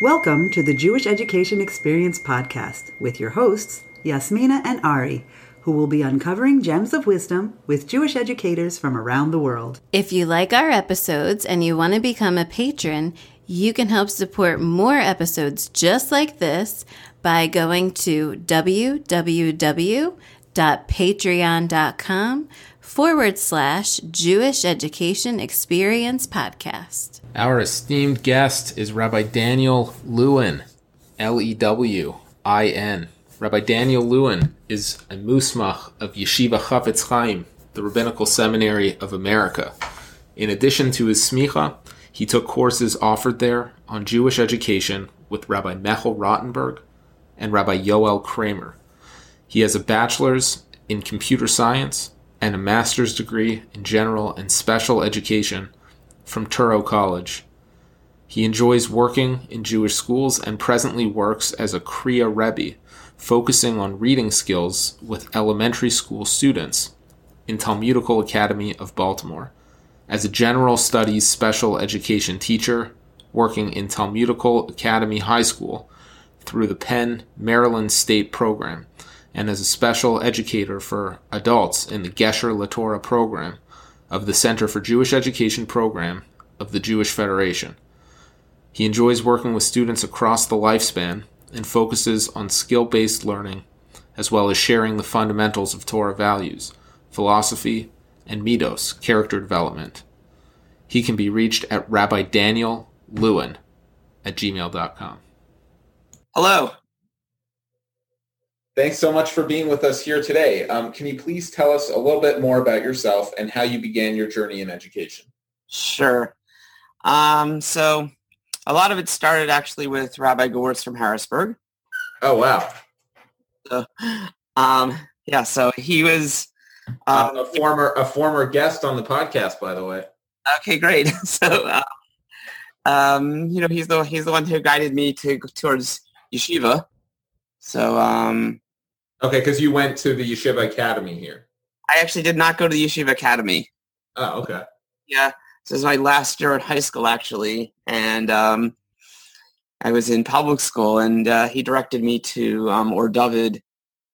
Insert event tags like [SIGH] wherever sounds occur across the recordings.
Welcome to the Jewish Education Experience podcast with your hosts, Yasmina and Ari, who will be uncovering gems of wisdom with Jewish educators from around the world. If you like our episodes and you want to become a patron, you can help support more episodes just like this by going to www.patreon.com forward slash Jewish Education Experience Podcast. Our esteemed guest is Rabbi Daniel Lewin, L E W I N. Rabbi Daniel Lewin is a musmach of Yeshiva Chafetz Chaim, the Rabbinical Seminary of America. In addition to his smicha, he took courses offered there on Jewish education with Rabbi Mechel Rottenberg and Rabbi Yoel Kramer. He has a bachelor's in computer science and a master's degree in general and special education from Touro College. He enjoys working in Jewish schools and presently works as a Kriya Rebbe, focusing on reading skills with elementary school students in Talmudical Academy of Baltimore. As a general studies special education teacher, working in Talmudical Academy High School through the Penn Maryland State Program, and as a special educator for adults in the Gesher LaTorah program of the Center for Jewish Education program of the Jewish Federation. He enjoys working with students across the lifespan and focuses on skill based learning as well as sharing the fundamentals of Torah values, philosophy, and midos, character development. He can be reached at Rabbi Daniel Lewin at gmail.com. Hello. Thanks so much for being with us here today. Um, can you please tell us a little bit more about yourself and how you began your journey in education? Sure. Um, so a lot of it started actually with Rabbi Gewirtz from Harrisburg. Oh, wow. So, um, yeah, so he was um, a former a former guest on the podcast, by the way. Okay, great. [LAUGHS] So, uh, um, you know, he's the he's the one who guided me to towards yeshiva. So, um, Okay, because you went to the Yeshiva Academy here. I actually did not go to the Yeshiva Academy. Oh, okay. Yeah, this is my last year at high school actually, and um, I was in public school, and uh, he directed me to um, Or David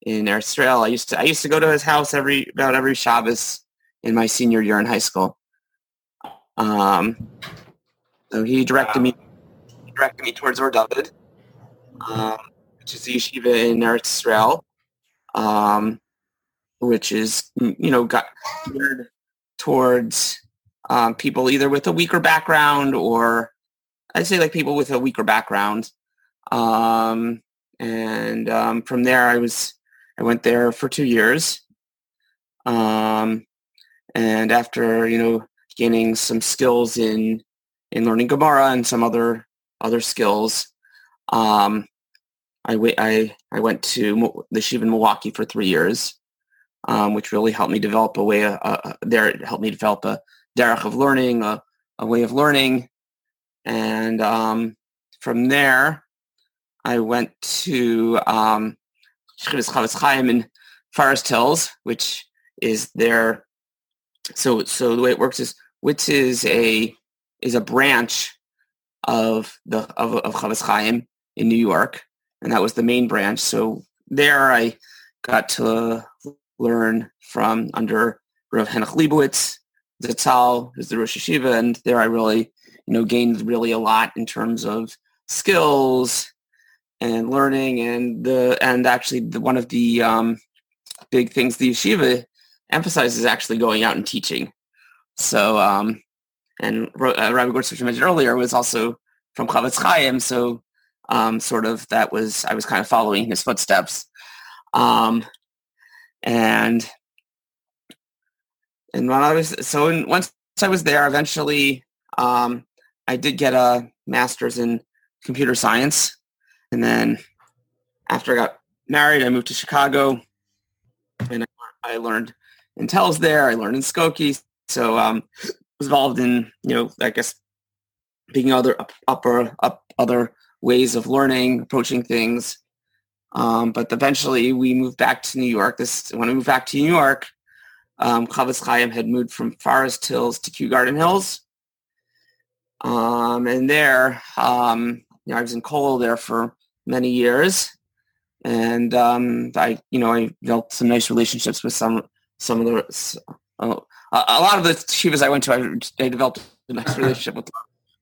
in Israel. I used to I used to go to his house every about every Shabbos in my senior year in high school. Um, so he directed wow. me he directed me towards Or David, um, which is the yeshiva in Eretz Israel um, which is you know got geared towards um, people either with a weaker background or I'd say like people with a weaker background. Um, and um, from there, I was I went there for two years. Um, and after you know gaining some skills in in learning Gemara and some other other skills, um, I, w- I, I went to the Shiva in Milwaukee for three years, um, which really helped me develop a way, uh, uh, there it helped me develop a derech of learning, a, a way of learning. And um, from there, I went to um, Chafetz Chaim in Forest Hills, which is their, so, so the way it works is, which is a, is a branch of the, of, of Chafetz Chaim in New York and that was the main branch. So there I got to learn from under Rav Henoch Leibowitz, Zatzal, who's the Rosh Hayeshiva, and there I really, you know, gained really a lot in terms of skills and learning, and the and actually the, one of the um, big things the yeshiva emphasizes is actually going out and teaching. So, um, and uh, Rabbi I mentioned earlier, was also from Chafetz Chaim, so um, sort of that was I was kind of following his footsteps, um, and and when I was so in, once I was there, eventually um, I did get a master's in computer science, and then after I got married, I moved to Chicago, and I, I learned in Telz there. I learned in Skokie, so um, was involved in you know I guess being other up, upper up other ways of learning, approaching things. Um, but eventually we moved back to New York. This when we moved back to New York, um, Chafetz Chaim had moved from Forest Hills to Kew Garden Hills. Um, and there, um, you know, I was in Kollel there for many years, and um, I, you know, I built some nice relationships with some some of the uh, a lot of the shivas I went to. I, I developed a nice [CLEARS THROAT] relationship with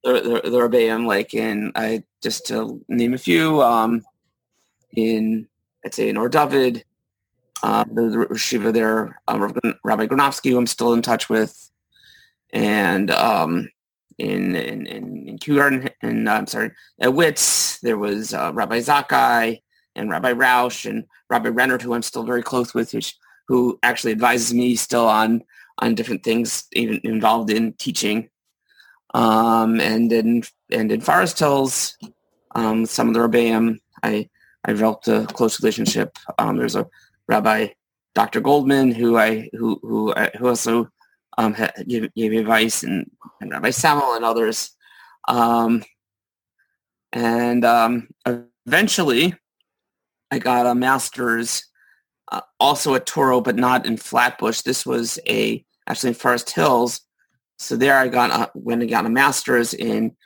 the the, the Rebbeim, like in I just to name a few, um, in I'd say in Or David, uh, the, the Shiva there, um, Rabbi Granovsky, who I'm still in touch with, and um, in in in, in Kew Garden, and uh, I'm sorry, at Wits, there was uh, Rabbi Zakai and Rabbi Roush and Rabbi Renner, who I'm still very close with, which who actually advises me still on on different things, even involved in teaching. Um, and in and in Forest Hills, um, some of the Rebbeim, I I developed a close relationship. Um, there's a Rabbi Dr. Goldman who I who who I, who also um, gave, gave advice, and, and Rabbi Samuel and others. Um, and um, eventually, I got a master's uh, also at Touro, but not in Flatbush. This was a actually in Forest Hills. So there, I got a, went and got a master's in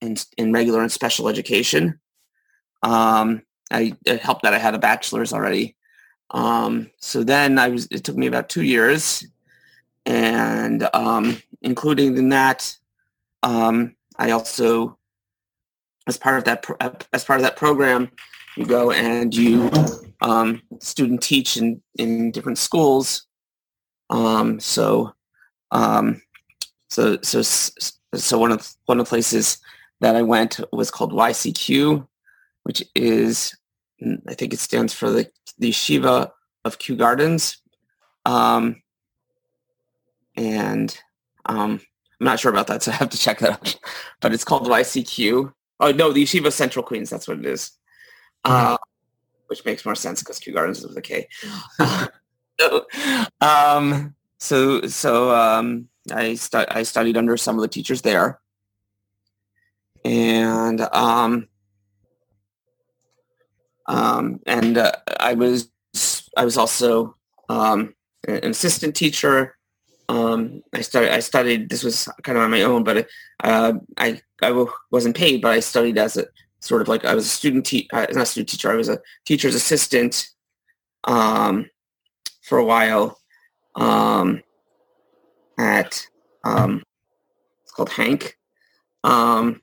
in, in regular and special education. Um, I it helped that I had a bachelor's already. Um, so then I was. It took me about two years, and um, including in that, um, I also, as part of that as part of that program, you go and you um, student teach in in different schools. Um, so, um, so so so one of one of the places that I went was called YCQ, which is I think it stands for the the Shiva of Kew Gardens. Um, and um, I'm not sure about that, so I have to check that out. [LAUGHS] But it's called YCQ. Oh no, the Yeshiva Central Queens. That's what it is. Mm-hmm. Uh, which makes more sense because Kew Gardens is with a K. so, [LAUGHS] um, [LAUGHS] so, so um, I stu- I studied under some of the teachers there, and um, um, and uh, I was I was also um, an assistant teacher. Um, I started. I studied. This was kind of on my own, but uh, I I w- wasn't paid, but I studied as a sort of like I was a student teacher, uh, not a student teacher. I was a teacher's assistant um, for a while um, at um, it's called HANC, um,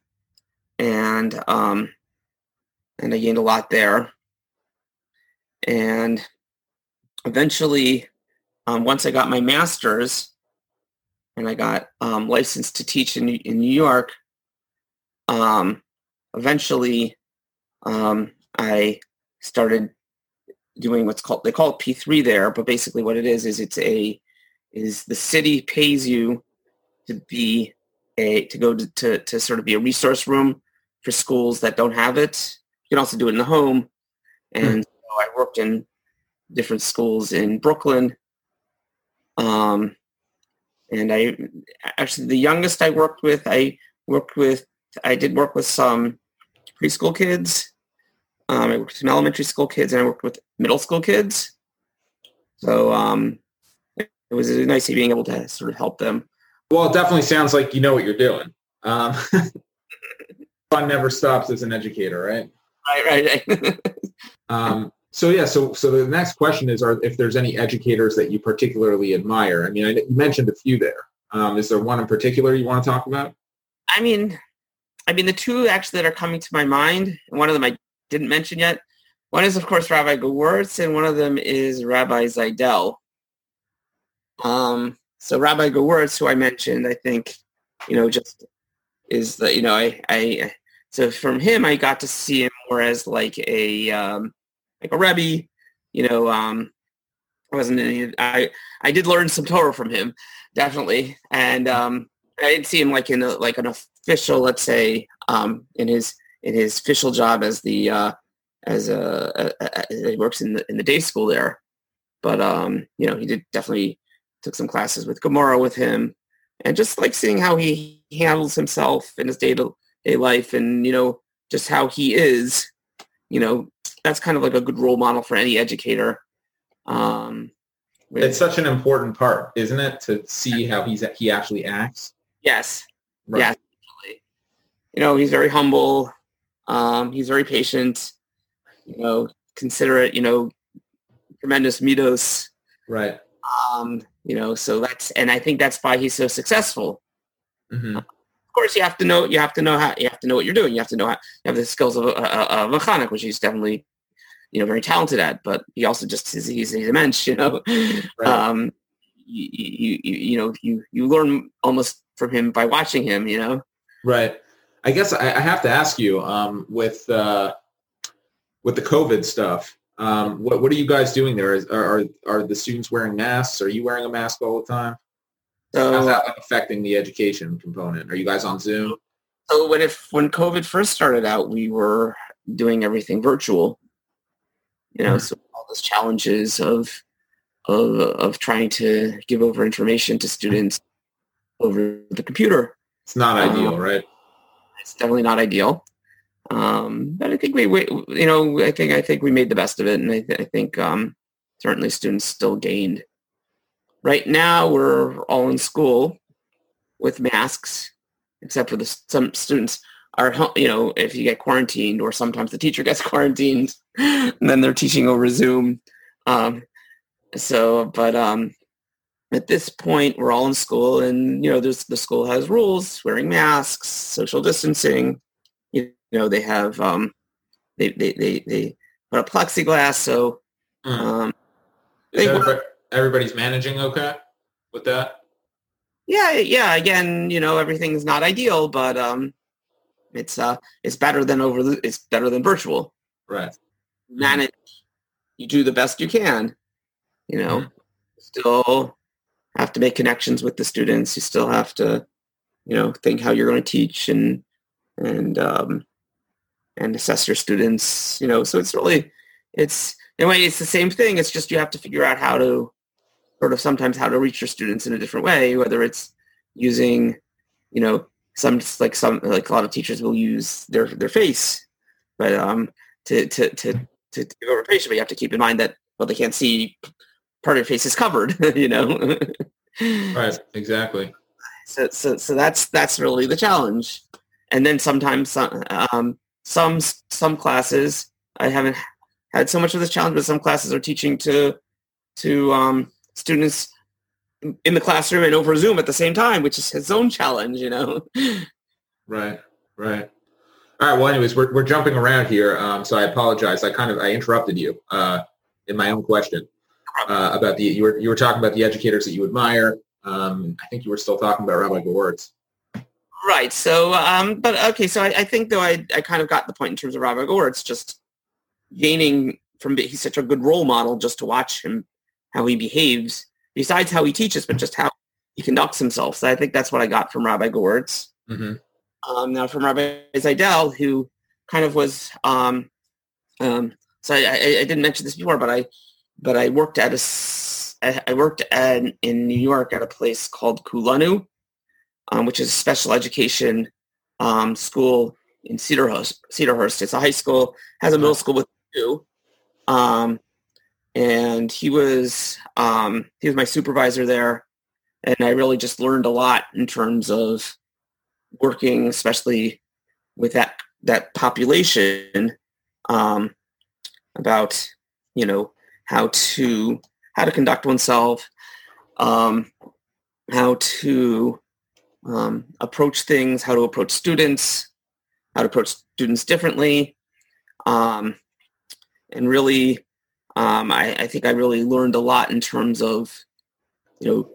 and um, and I gained a lot there. And eventually, um, once I got my master's and I got um, licensed to teach in, in New York, um, eventually um, I started doing what's called, they call it P3 there, but basically what it is, is it's a, is the city pays you to be a, to go to, to, to sort of be a resource room for schools that don't have it. You can also do it in the home. And hmm. so I worked in different schools in Brooklyn. Um, and I actually the youngest I worked with, I worked with, I did work with some preschool kids. Um, I worked with some elementary school kids, and I worked with middle school kids. So um, it was nice being able to sort of help them. Well, it definitely sounds like you know what you're doing. Um, [LAUGHS] fun never stops as an educator, right? Right, right. right. [LAUGHS] um, so yeah, so so the next question is: Are if there's any educators that you particularly admire? I mean, I, you mentioned a few there. Um, is there one in particular you want to talk about? I mean, I mean the two actually that are coming to my mind. One of them I didn't mention yet. One is of course Rabbi Gewirtz, and one of them is Rabbi Zaidel. Um, so Rabbi Gewirtz, who I mentioned, I think, you know, just is the you know I I so from him I got to see him more as like a um, like a Rebbe, you know, um, I wasn't any, I, I did learn some Torah from him, definitely. And um, I didn't see him like in a, like an official, let's say, um, in his, in his official job as the, uh, as a, a, a, he works in the, in the day school there. But, um, you know, he did definitely took some classes with Gemara with him and just like seeing how he handles himself in his day to day life and, you know, just how he is, you know, that's kind of like a good role model for any educator. Um, with, it's such an important part, isn't it, to see how he's he actually acts? Yes. Right. Yes. You know, he's very humble. Um, he's very patient, you know, considerate, you know, tremendous midos. Right. Um, you know, so that's and I think that's why he's so successful. hmm Of course, you have to know you have to know how you have to know what you're doing. You have to know how you have the skills of a mechanech, which he's definitely you know very talented at. But he also just he's, he's, he's a mensch, you know. [LAUGHS] Right. Um, you, you you you know you you learn almost from him by watching him, you know. Right. I guess I, I have to ask you um, with uh, with the COVID stuff. Um, what what are you guys doing there? Is, are are- are the students wearing masks? Are you wearing a mask all the time? How's So that like, affecting the education component? Are you guys on Zoom? so when if when COVID first started out, we were doing everything virtual. You know, Mhm. so all those challenges of of of trying to give over information to students over the computer. It's not Uh, ideal, right? It's definitely not ideal. Um, but I think we, we, you know, I think I think we made the best of it, and I, th- I think um, certainly students still gained. Right now, we're all in school with masks, except for the some students are, you know, if you get quarantined, or sometimes the teacher gets [LAUGHS] quarantined, and then they're teaching over Zoom. Um, so, but um, at this point, we're all in school, and you know, there's the school has rules: wearing masks, social distancing. You know, they have um, they they they they put up plexiglass, so Mm. um, everybody, everybody's managing okay with that? yeah, yeah. Again, you know, everything's not ideal, but um, it's uh, it's better than over the, it's better than virtual. Right. Manage, you do the best you can. You know, Mhm. still have to make connections with the students. You still have to, you know, think how you're going to teach and and um, and assess your students. You know, so it's really it's in a way it's the same thing. It's just you have to figure out how to sort of sometimes how to reach your students in a different way, whether it's using, you know, some like some like a lot of teachers will use their their face, but um to to to to, to give over patient, but you have to keep in mind that well they can't see part of your face is covered, [LAUGHS] you know. Right. Exactly. So, so, so that's that's really the challenge. And then sometimes some um, some some classes I haven't had so much of this challenge, but some classes are teaching to to um, students in the classroom and over Zoom at the same time, which is its own challenge, you know. [LAUGHS] Right. Right. All right. Well, anyways, we're, we're jumping around here, um, so I apologize. I kind of I interrupted you uh, in my own question uh, about the you were you were talking about the educators that you admire. Um, I think you were still talking about Rabbi Gewirtz. Right. So, um, but okay. So I, I think though I, I kind of got the point in terms of Rabbi Gore. It's just gaining from he's such a good role model just to watch him how he behaves. Besides how he teaches, but just how he conducts himself. So I think that's what I got from Rabbi Gewirtz. Mm-hmm. Um, now from Rabbi Zaidel, who kind of was. Um, um, so I, I, I didn't mention this before, but I but I worked at a, I worked at, in New York at a place called Kulanu, um, which is a special education um, school in Cedarhurst. Cedarhurst. It's a high school, has a middle school with two. Um, and he was um, he was my supervisor there, and I really just learned a lot in terms of working, especially with that that population, um, about you know how to how to conduct oneself, um, how to um, approach things, how to approach students, how to approach students differently, um, and really, um, I, I think I really learned a lot in terms of, you know,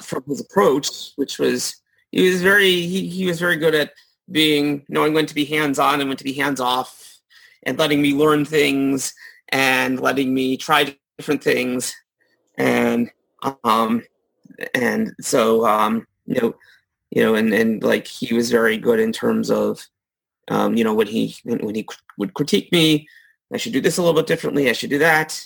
from his approach, which was he was very he, he was very good at being knowing when to be hands on and when to be hands off, and letting me learn things and letting me try different things, and um, and so um, you know you know, and, and like he was very good in terms of, um, you know, when he when he would critique me, I should do this a little bit differently. I should do that,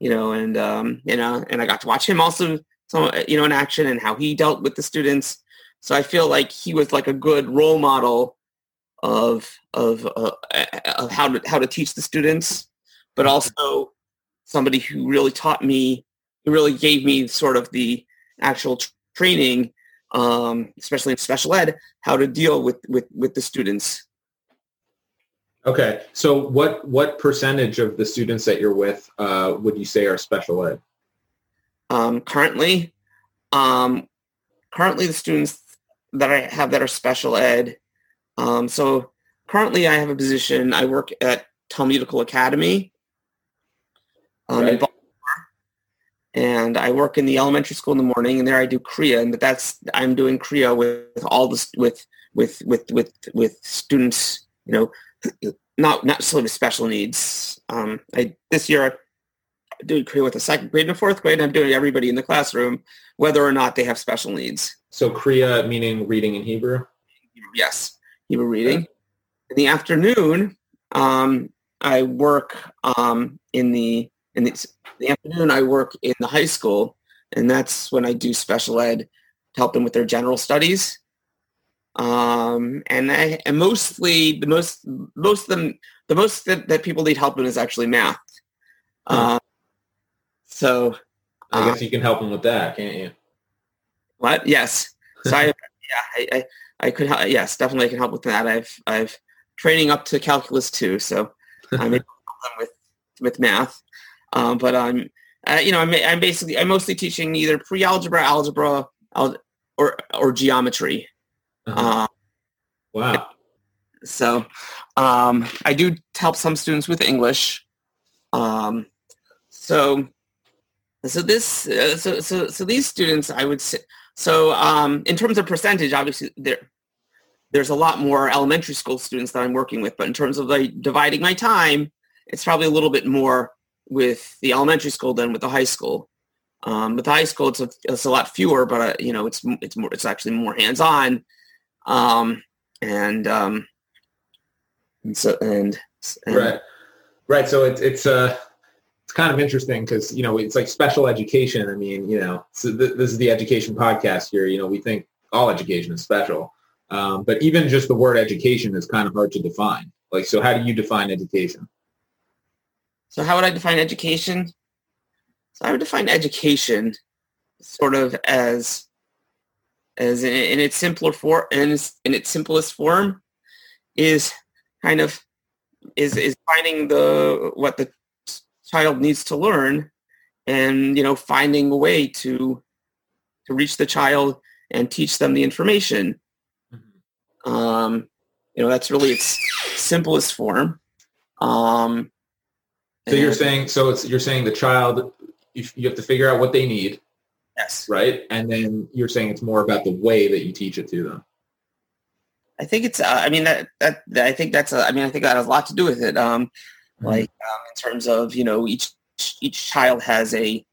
you know, and um, you know, and I got to watch him also, some you know, in action and how he dealt with the students. So I feel like he was like a good role model of of uh, of how to how to teach the students, but also somebody who really taught me, who really gave me sort of the actual tr- training um, especially in special ed, how to deal with, with, with the students. Okay, so what what percentage of the students that you're with uh, would you say are special ed? Um, currently, um, currently the students that I have that are special ed. Um, so currently I have a position. I work at Talmudical Academy um, in Right. Baltimore, and I work in the elementary school in the morning, and there I do Kriya, and that's I'm doing Kriya with all the with with with with with students, you know, [CLEARS THROAT] not not necessarily with special needs. Um, I this year I'm doing Kriya with the second grade and a fourth grade. I'm doing everybody in the classroom, whether or not they have special needs. So Kriya meaning reading in Hebrew. Yes, Hebrew reading. In the afternoon, um, I work um, in the in the, the afternoon. I work in the high school, and that's when I do special ed to help them with their general studies. Um, and I and mostly the most most of them the most that, that people need help in is actually math. Huh. Um, so I uh, guess you can help them with that, can't you? What? Yes. So I, [LAUGHS] yeah, I, I, I could, help. yes, definitely I can help with that. I've, I've training up to calculus two, so [LAUGHS] I'm able to help them with, with math. Um, but I'm, uh, you know, I'm, I'm basically, I'm mostly teaching either pre-algebra, algebra, al- or, or geometry. Uh-huh. Uh, wow. so um, I do help some students with English. Um, so so this uh, so so so these students I would say so um, in terms of percentage, obviously there there's a lot more elementary school students that I'm working with, but in terms of like dividing my time, it's probably a little bit more with the elementary school than with the high school. Um, with the high school, it's a, it's a lot fewer, but uh, you know, it's it's more it's actually more hands on, um, and um, and so and, and Right. Right. So it's it's uh it's kind of interesting because you know it's like special education. I mean, you know, so th- this is the education podcast here. You know, we think all education is special, um, but even just the word education is kind of hard to define. Like, so how do you define education? So how would I define education? So I would define education sort of as as in, in its simpler form in its, in its simplest form is kind of is is finding the what the child needs to learn and you know finding a way to to reach the child and teach them the information. Um you know that's really its simplest form. Um So you're saying so it's you're saying the child you, you have to figure out what they need, yes right? And then you're saying it's more about the way that you teach it to them. I think it's. Uh, I mean that, that that I think that's. A, I mean I think that has a lot to do with it. Um, Mhm. like um, in terms of you know each each child has a,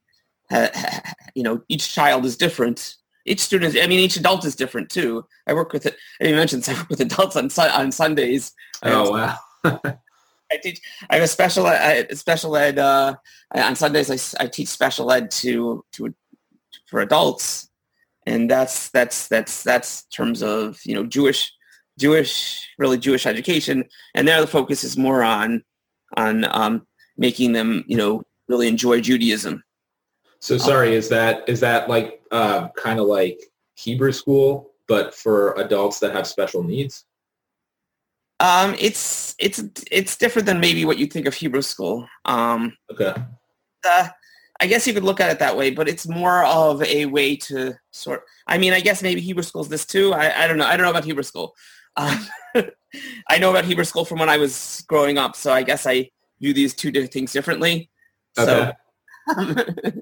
you know each child is different. Each student. I mean each adult is different too. I work with it. I didn't mention [LAUGHS] I work with adults on on Sundays. Oh wow. [LAUGHS] I teach. I have a special ed. I- Special ed. Uh, I- on Sundays, I teach special ed to to for adults, and that's that's that's that's terms of you know Jewish Jewish really Jewish education, and there the focus is more on on um, making them you know really enjoy Judaism. So sorry, is that is that like uh, kind of like Hebrew school, but for adults that have special needs? Um, it's it's it's different than maybe what you think of Hebrew school. Um, Okay. uh, I guess you could look at it that way, but it's more of a way to sort. I mean, I guess maybe Hebrew school's this too. I, I don't know. I don't know about Hebrew school. Um, [LAUGHS] I know about Hebrew school from when I was growing up, so I guess I view these two different things differently. Okay. So, [LAUGHS]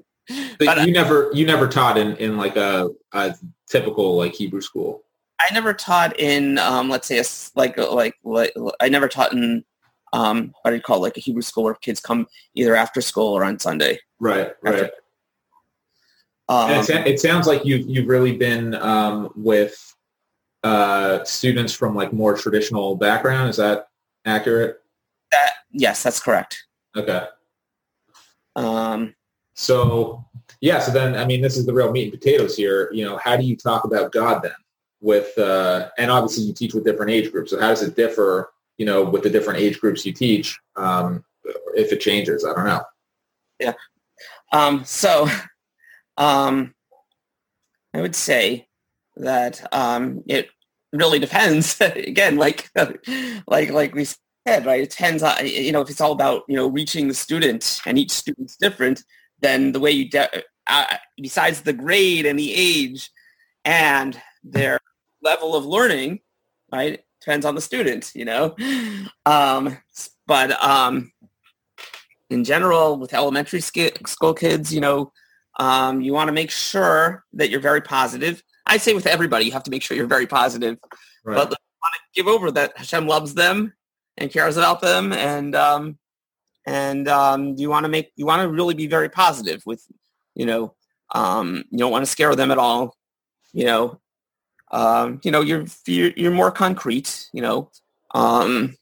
But but I, you never you never taught in, in like a, a typical like Hebrew school. I never taught in, um, let's say, a like like like I never taught in um, what do you call it, like a Hebrew school where kids come either after school or on Sunday. Right. Right. Um, it, it sounds like you've you've really been um, with uh, students from like more traditional background. Is that accurate? that, yes, that's correct. Okay. Um, So yeah, so then I mean, this is the real meat and potatoes here. You know, how do you talk about God then? With uh, and obviously you teach with different age groups. So how does it differ? You know, with the different age groups you teach, um, if it changes, I don't know. Yeah. Um, so um, I would say that um, it really depends. [LAUGHS] Again, like [LAUGHS] like like we said, right? It depends on, you know, if it's all about, you know, reaching the student and each student's different, then the way you, de- uh, besides the grade and the age and their level of learning, right? Depends on the student, you know? Um, but um, in general, with elementary school kids, you know, um, you want to make sure that you're very positive. I say with everybody, you have to make sure you're very positive. Right. But want to give over that Hashem loves them and cares about them, and um, and um, you want to make you want to really be very positive with, you know, um, you don't want to scare them at all. You know, um, you know, you're, you're you're more concrete. You know. Um,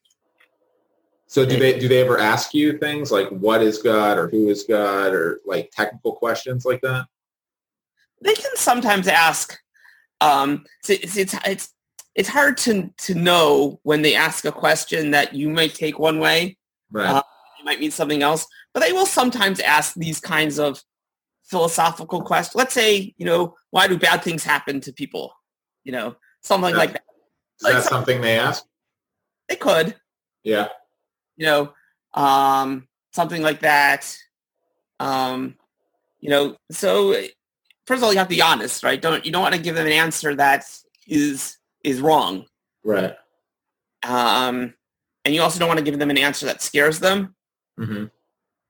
so do they do they ever ask you things like what is God or who is God or like technical questions like that? They can sometimes ask. Um, it's, it's it's it's hard to to know when they ask a question that you might take one way. Right. Uh, it might mean something else, but they will sometimes ask these kinds of philosophical questions. Let's say, you know, why do bad things happen to people? You know, something like that. Is like that something they ask? They could. Yeah you know, um, something like that. Um, you know, so first of all, you have to be honest, right? Don't you don't want to give them an answer that is is wrong, right? Um, and you also don't want to give them an answer that scares them. Mm-hmm.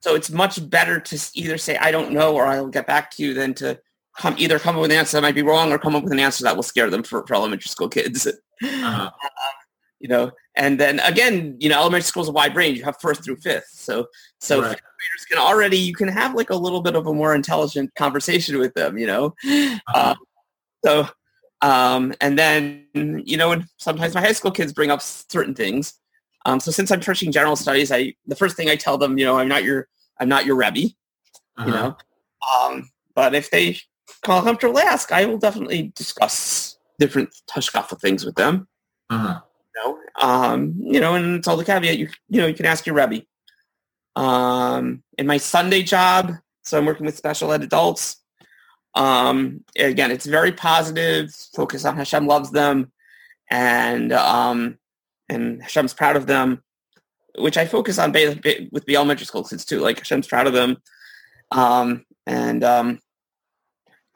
So it's much better to either say I don't know or I'll get back to you than to come either come up with an answer that might be wrong or come up with an answer that will scare them for, for elementary school kids. [LAUGHS] Uh-huh. you know, and then again, you know, elementary school is a wide range. You have first through fifth. So, so right. graders can already, you can have like a little bit of a more intelligent conversation with them, you know? Uh-huh. Uh, so, um, and then, you know, and sometimes my high school kids bring up certain things. Um, so since I'm teaching general studies, I, the first thing I tell them, you know, I'm not your, I'm not your Rebbe, uh-huh. you know? Um, but if they call comfortable ask, I will definitely discuss different Hashkafa things with them. Uh-huh know, um, you know, and it's all the caveat. You you know, you can ask your Rebbe. Um, in my Sunday job, so I'm working with special ed adults. Um, again, it's very positive. Focus on Hashem loves them, and um, and Hashem's proud of them, which I focus on with the elementary school kids too. Like Hashem's proud of them, um, and um,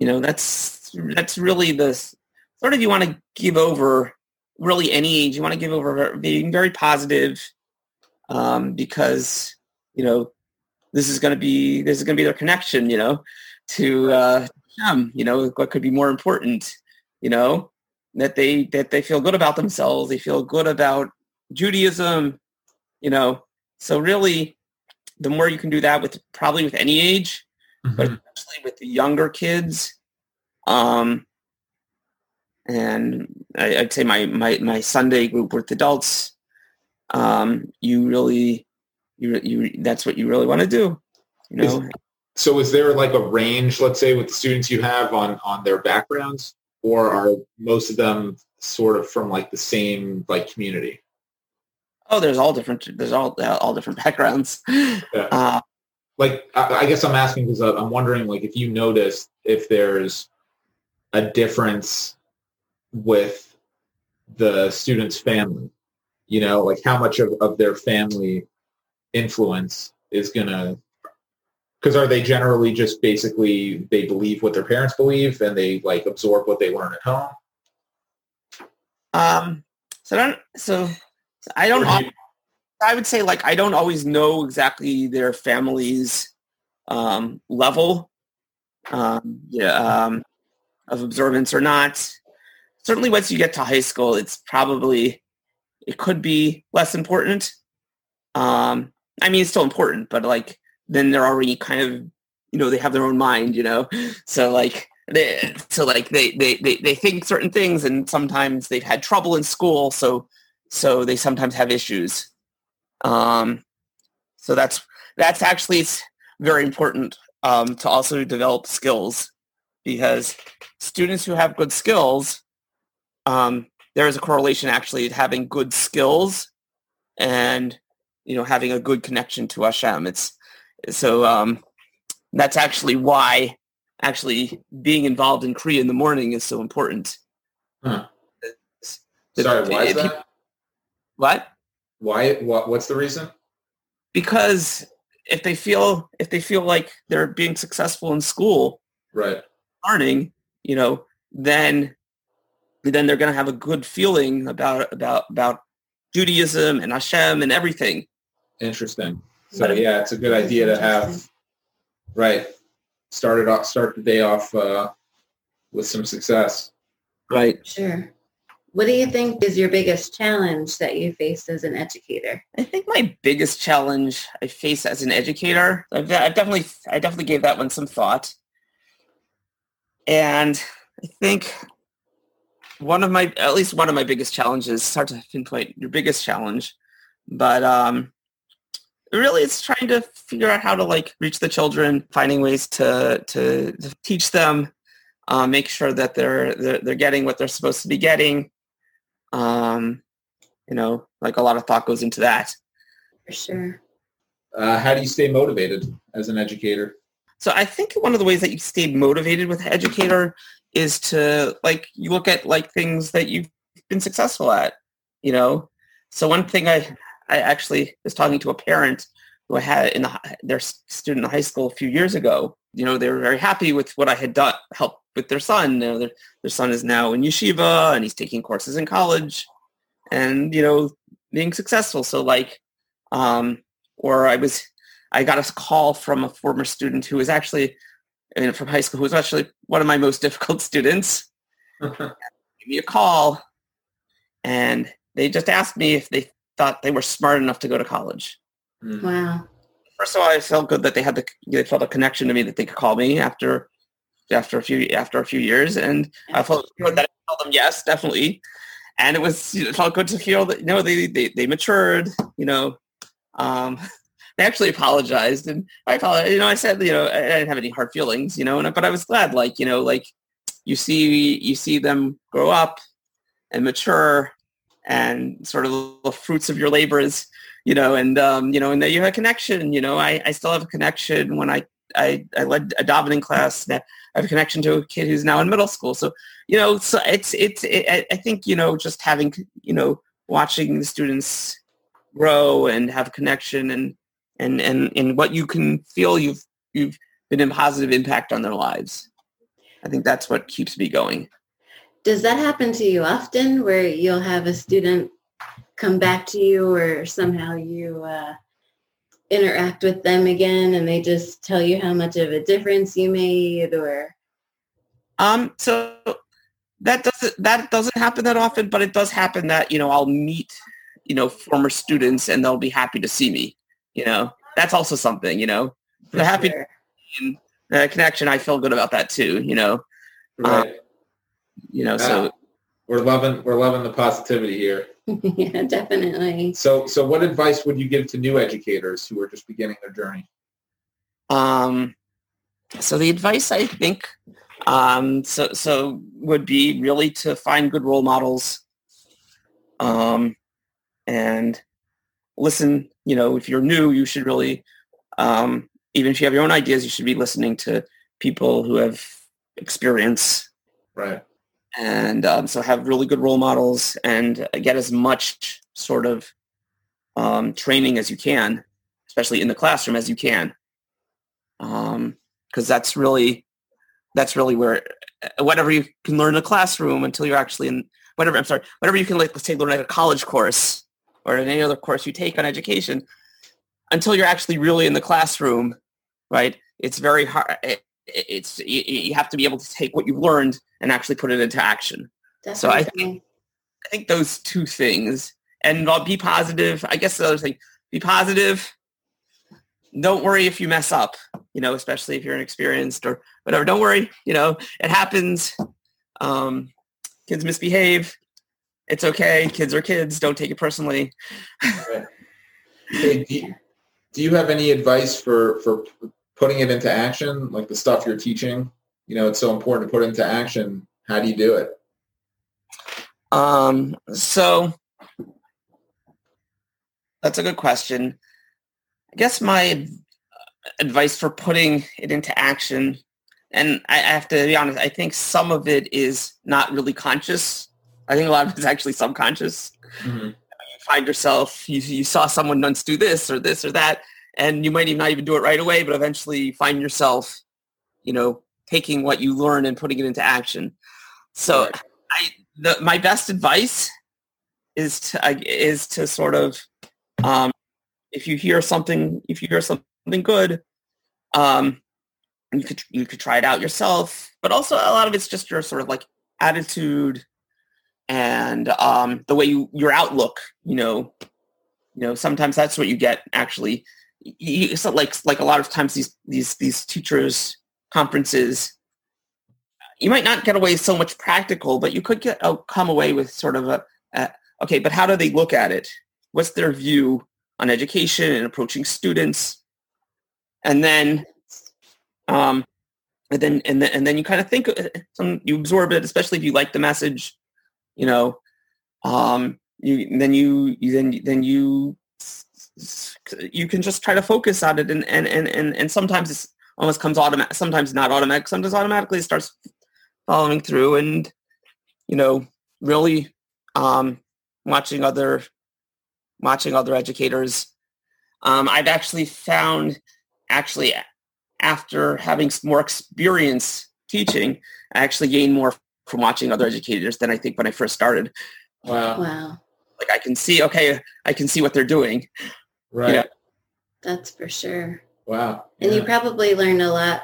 you know that's that's really the sort of you want to give over really any age. You want to give over being very positive um, because you know this is going to be this is going to be their connection. You know to uh, them. You know what could be more important. You know that they that they feel good about themselves. They feel good about Judaism. You know so really the more you can do that with probably with any age, mm-hmm. but especially with the younger kids, um, and I, would say my, my, my Sunday group with adults, um, you really, you, you, that's what you really want to do, you know? Is, so is there like a range, let's say with the students you have on, on their backgrounds or are most of them sort of from like the same like community? Oh, there's all different, there's all, all different [LAUGHS] backgrounds. Yeah. Uh, like, I, I guess I'm asking because I'm wondering like if you notice if there's a difference with the student's family you know like how much of, of their family influence is gonna because are they generally just basically they believe what their parents believe and they like absorb what they learn at home? Um so I don't so, i don't i would say like i don't always know exactly their family's um level um yeah um of observance or not certainly once you get to high school, it's probably, it could be less important. Um, I mean, it's still important, but like then they're already kind of, you know, they have their own mind, you know? So like, they, so like they, they, they, they think certain things and sometimes they've had trouble in school. So, so they sometimes have issues. Um, so that's, that's actually, very important um, to also develop skills because students who have good skills um, there is a correlation actually having good skills and you know having a good connection to Hashem. It's so um, that's actually why actually being involved in Kriya in the morning is so important. Sorry, why is that? What? Why? What? What's the reason? because if they feel if they feel like they're being successful in school Right. learning you know then then they're going to have a good feeling about about about judaism and hashem and everything Interesting. So yeah, it's a good idea to have. Right. Start it off. Start the day off uh, with some success. right Sure. What do you think is your biggest challenge that you face as an educator? i think my biggest challenge i face as an educator i've, I've definitely i definitely gave that one some thought and i think one of my at least one of my biggest challenges it's hard to pinpoint your biggest challenge but um really it's trying to figure out how to like reach the children finding ways to to, to teach them uh, make sure that they're, they're they're getting what they're supposed to be getting um you know like a lot of thought goes into that For sure. Uh, how do you stay motivated as an educator? So I think one of the ways that you stay motivated with an educator is to like you look at like things that you've been successful at, you know. So one thing I I actually was talking to a parent who I had in the, their student in high school a few years ago. You know, they were very happy with what I had done, helped with their son. You know, their, their son is now in yeshiva and he's taking courses in college and, you know, being successful. So like, um, or I was I got a call from a former student who was actually from high school who was actually one of my most [LAUGHS] difficult students. [LAUGHS] Gave me a call, and they just asked me if they thought they were smart enough to go to college. Mm. Wow. First of all, I felt good that they had the they felt a connection to me that they could call me after after a few after a few years, and I felt good that I told them yes, definitely. And it was it felt good to feel that you know they they, they matured, you know. Um, [LAUGHS] they actually apologized, and I apologized. You know, I said you know I, I didn't have any hard feelings, you know, and but I was glad, like you know, like you see you see them grow up and mature, and sort of the fruits of your labors, you know, and um, you know, and that you have a connection. You know, I, I still have a connection when I I, I led a davening class. That I have a connection to a kid who's now in middle school. So you know, so it's it's it, I- think you know just having you know watching the students grow and have a connection and and and and what you can feel you've you've been a positive impact on their lives. I think that's what keeps me going. Does that happen to you often where you'll have a student come back to you or somehow you uh, interact with them again and they just tell you how much of a difference you made or Um, so that doesn't that doesn't happen that often, but it does happen that you know I'll meet you know former students and they'll be happy to see me. You know that's also something. You know they're happy Sure. in uh, connection. I feel good about that too. You know Right. you know so we're loving we're loving the positivity here. [LAUGHS] yeah, definitely. So so what advice would you give to new educators who are just beginning their journey? Um, so the advice I think um, so so would be really to find good role models, um, and listen. You know, if you're new, you should really, um, even if you have your own ideas, you should be listening to people who have experience, Right. And um, so have really good role models and get as much sort of um, training as you can, especially in the classroom as you can. Because that's really that's really where uh, whatever you can learn in a classroom until you're actually in whatever I'm sorry whatever you can like let's say learn like a college course or in any other course you take on education until you're actually really in the classroom right? It's very hard it, it's you, you have to be able to take what you've learned and actually put it into action. So I Definitely. I think those two things and uh, be positive I guess the other thing be positive. Don't worry if you mess up you know especially if you're inexperienced or whatever. Don't worry you know it happens. Um, kids misbehave. It's okay. Kids are kids. Don't take it personally. Hey, do, you, do you have any advice for for putting it into action, like the stuff you're teaching? You know, it's so important to put into action. How do you do it? Um, so that's a good question. I guess my advice for putting it into action, and I, I have to be honest, I think some of it is not really conscious. I think a lot of it is actually subconscious. You find yourself you, you saw someone once do this or this or that and you might even not even do it right away but eventually find yourself you know taking what you learn and putting it into action. So Right. i the, my best advice is to I- is to sort of um, if you hear something if you hear something good um, you could you could try it out yourself but also a lot of it's just your sort of like attitude and um, the way you your outlook you know. You know sometimes that's what you get actually it's not like like a lot of times these these these teachers conferences you might not get away so much practical but you could get uh, come away with sort of a, a okay but how do they look at it? What's their view on education and approaching students? And then um and then and then and then you kind of think uh, some you absorb it especially if you like the message you know um you then you, you then then you you can just try to focus on it and and and and, and sometimes it's almost comes automatic sometimes not automatic sometimes automatically it starts following through and you know really um watching other watching other educators um i've actually found actually after having more experience teaching i actually gained more from watching other educators than i think when i first started Wow. Wow. like i can see okay i can see what they're doing Right. Yeah. That's for sure. Wow. And you probably learn a lot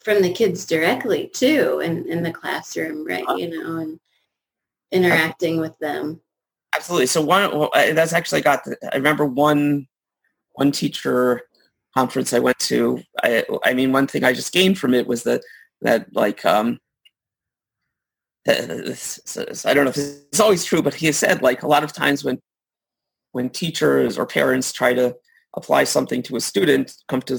from the kids directly too in, in the classroom, right? You know, and interacting with them. absolutely so one well, I- that's actually got the, i remember one one teacher conference i went to i i mean one thing i just gained from it was that that like um this- this- i don't know if it's always true but he said like a lot of times when when teachers or parents try to apply something to a student come to a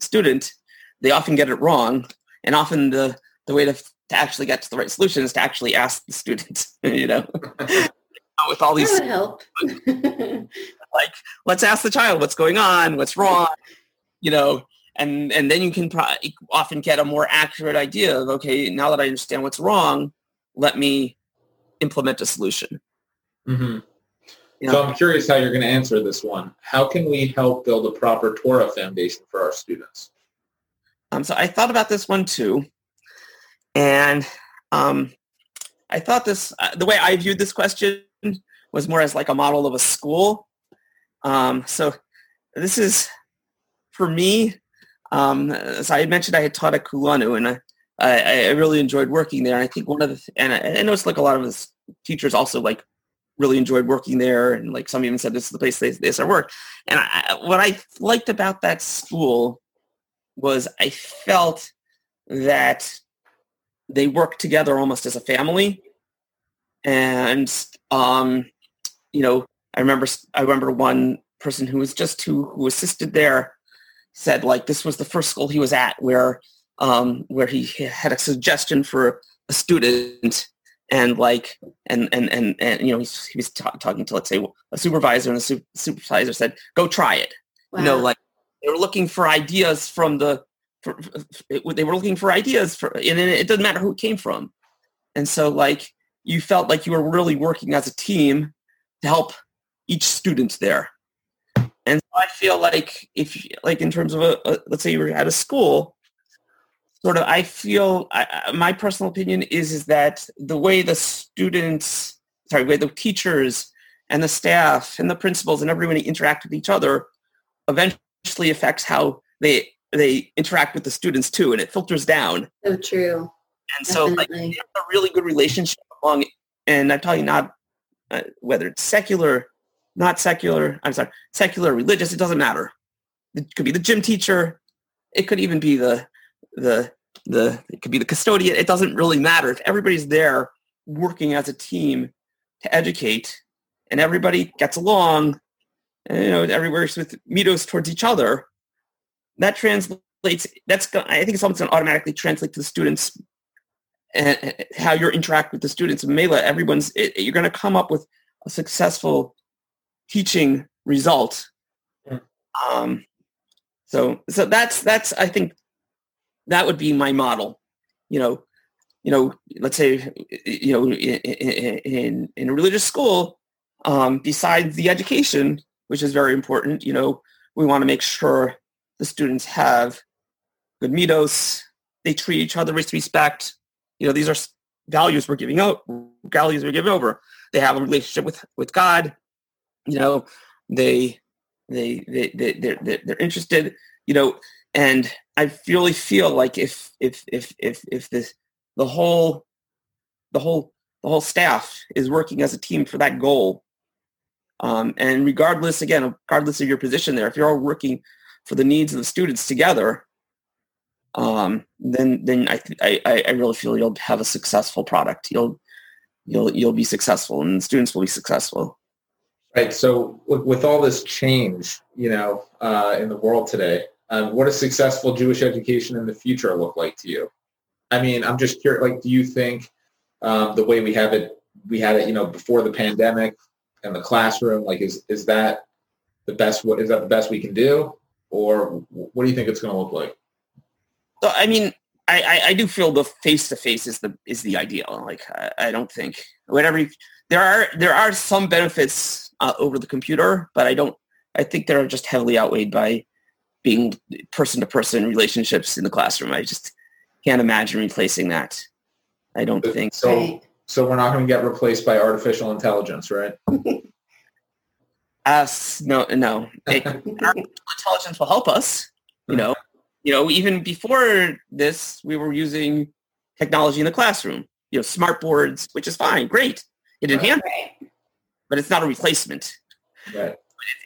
student they often get it wrong. And often the the way to, to actually get to the right solution is to actually ask the student [LAUGHS] you know? [LAUGHS] With all these That would help. [LAUGHS] like let's ask the child what's going on what's wrong you know? And and then you can pro- often get a more accurate idea of okay now that i understand what's wrong let me implement a solution. Hmm Yeah. So I'm curious how you're going to answer this one. How can we help build a proper Torah foundation for our students? um, so i thought about this one too and um, i thought this uh, the way i viewed this question was more as like a model of a school um, so this is for me um, as i mentioned i had taught at kulanu and I, I, I really enjoyed working there and i think one of the and I, I noticed like a lot of the teachers also like really enjoyed working there and like some even said this is the place they, they start work. And I, what i liked about that school was i felt that they worked together almost as a family. And um you know i remember i remember one person who was just who who assisted there said like this was the first school he was at where um where he had a suggestion for a student and like and and and, and you know he, he was ta- talking to let's say a supervisor and the su- supervisor said go try it. Wow. you know like they were looking for ideas from the for, it, they were looking for ideas for and it, it doesn't matter who it came from. And so like you felt like you were really working as a team to help each student there. And so i feel like if like in terms of a, a let's say you were at a school sort of i feel I, my personal opinion is is that the way the students sorry the way the teachers and the staff and the principals and everybody interact with each other eventually affects how they they interact with the students too and it filters down so true. and so like Definitely. you have a really good relationship among and i'm talking not uh, whether it's secular not secular i'm sorry secular religious it doesn't matter it could be the gym teacher it could even be the the the it could be the custodian it doesn't really matter. If everybody's there working as a team to educate and everybody gets along and, you know everybody works with middos towards each other that translates that's i think it's almost going to automatically translate to the students and how you interact with the students. In Mela, everyone's it, you're going to come up with a successful teaching result. Um, so so that's that's I think that would be my model. You know, you know, let's say you know in in, in a religious school, um, besides the education, which is very important, you know, we want to make sure the students have good middos, they treat each other with respect. You know, these are values we're giving out, values we're giving over. They have a relationship with, with God. You know, they, they, they, they, they're, they're interested, you know, and I really feel like if, if, if, if, if this, the whole, the whole, the whole staff is working as a team for that goal, um, and regardless, again, regardless of your position there, if you're all working for the needs of the students together, um, then then I, I I really feel you'll have a successful product. You'll you'll you'll be successful, and the students will be successful. Right. So with, with all this change, you know, uh, in the world today, um, what does successful Jewish education in the future look like to you? I mean, I'm just curious. Like, do you think um, the way we have it, we had it, you know, before the pandemic and the classroom, like, is is that the best? What is that the best we can do, or what do you think it's going to look like? So I mean, I, I, I do feel the face to face is the is the ideal. Like I, I don't think whatever you, there are there are some benefits uh, over the computer, but I don't. I think they're just heavily outweighed by being person to person relationships in the classroom. I just can't imagine replacing that. I don't think so. So we're not going to get replaced by artificial intelligence, right? Us, no, no. [LAUGHS] artificial intelligence will help us. You know, you know, even before this, we were using technology in the classroom. You know, smart boards, which is fine, great. It enhances, right. but it's not a replacement. Right.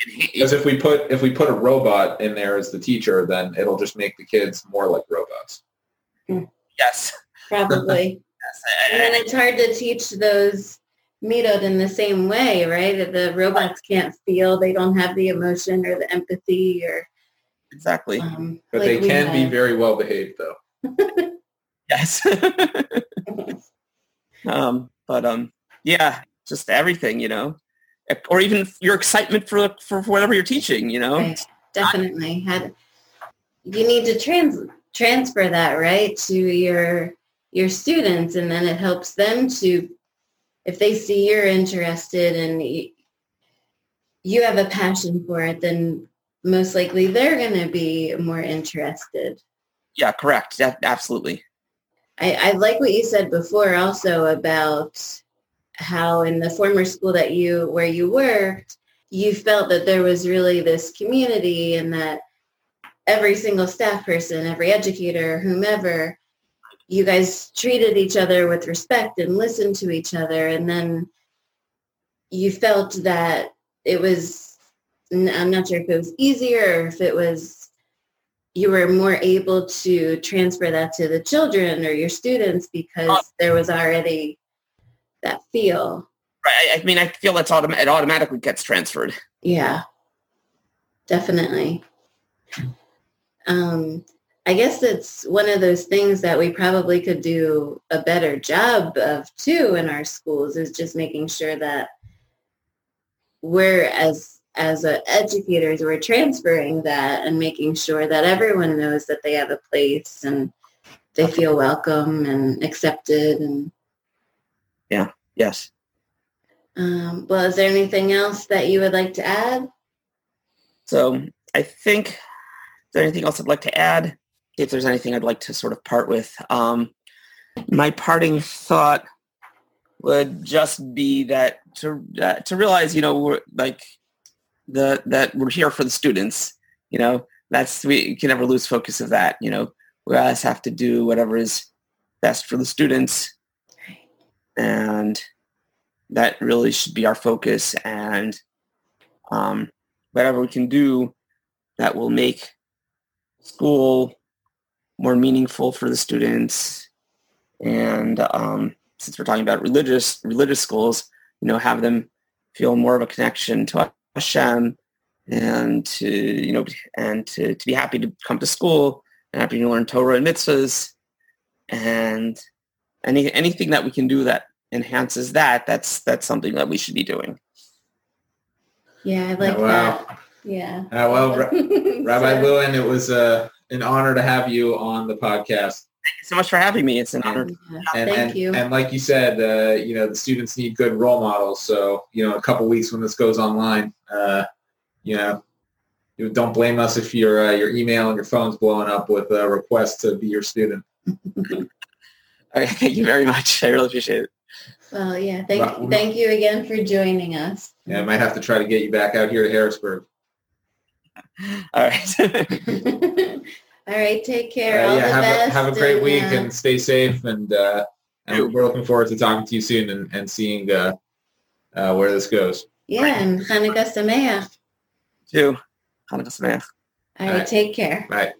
Because if we put if we put a robot in there as the teacher, then it'll just make the kids more like robots. Yes. Probably. [LAUGHS] yes. And then it's hard to teach those midot in the same way, right? That the robots can't feel, they don't have the emotion or the empathy or Exactly. Um, but like they can have. be very well behaved though. [LAUGHS] yes. [LAUGHS] um, but um, yeah, just everything, you know, or even your excitement for for whatever you're teaching, you know. Right. Definitely had. You need to trans transfer that right to your your students, and then it helps them to, if they see you're interested and you, you have a passion for it, then most likely they're going to be more interested. Yeah, correct. Absolutely. I, I like what you said before also about how in the former school that you where you worked, you felt that there was really this community and that every single staff person, every educator, whomever, you guys treated each other with respect and listened to each other. And then you felt that it was I'm not sure if it was easier or if it was you were more able to transfer that to the children or your students because uh, there was already that feel. Right. I mean, I feel that's autom- it automatically gets transferred. Yeah, definitely. Um, I guess it's one of those things that we probably could do a better job of too in our schools is just making sure that we're as as educators, we're transferring that and making sure that everyone knows that they have a place and they feel welcome and accepted. And yeah, yes. Um, well, is there anything else that you would like to add? So I think is there anything else I'd like to add? If there's anything I'd like to sort of part with, um, my parting thought would just be that to uh, to realize, you know, we're like the that we're here for the students. You know, that's we can never lose focus of that. You know, we always have to do whatever is best for the students, and that really should be our focus. And um, whatever we can do that will make school more meaningful for the students. And um, since we're talking about religious religious schools, you know, have them feel more of a connection to Hashem and to, you know, and to, to be happy to come to school and happy to learn Torah and mitzvahs and any, anything that we can do that enhances that, that's, that's something that we should be doing. Yeah, I like wow. that. Yeah. Uh, well, [LAUGHS] Rabbi Lewin, it was uh, an honor to have you on the podcast. Thank you so much for having me. It's an honor. Yeah, And, Thank and, you. and like you said, uh, you know, the students need good role models. So, you know, a couple weeks when this goes online, uh, you know, you don't blame us if your uh, your email and your phone's blowing up with a request to be your student. [LAUGHS] All right, thank you very much. I really appreciate it. Well, yeah. Thank Well, thank you again for joining us. And I might have to try to get you back out here to Harrisburg. [LAUGHS] All right. [LAUGHS] All right. Take Uh, care. All yeah, the have best. a, have a great and, week uh, and stay safe. And, uh, and we're looking forward to talking to you soon and, and seeing uh, uh, where this goes. yeah, and Hanukkah Sameach. Two. Hanukkah Sameach. All All right. right. Take care. Bye.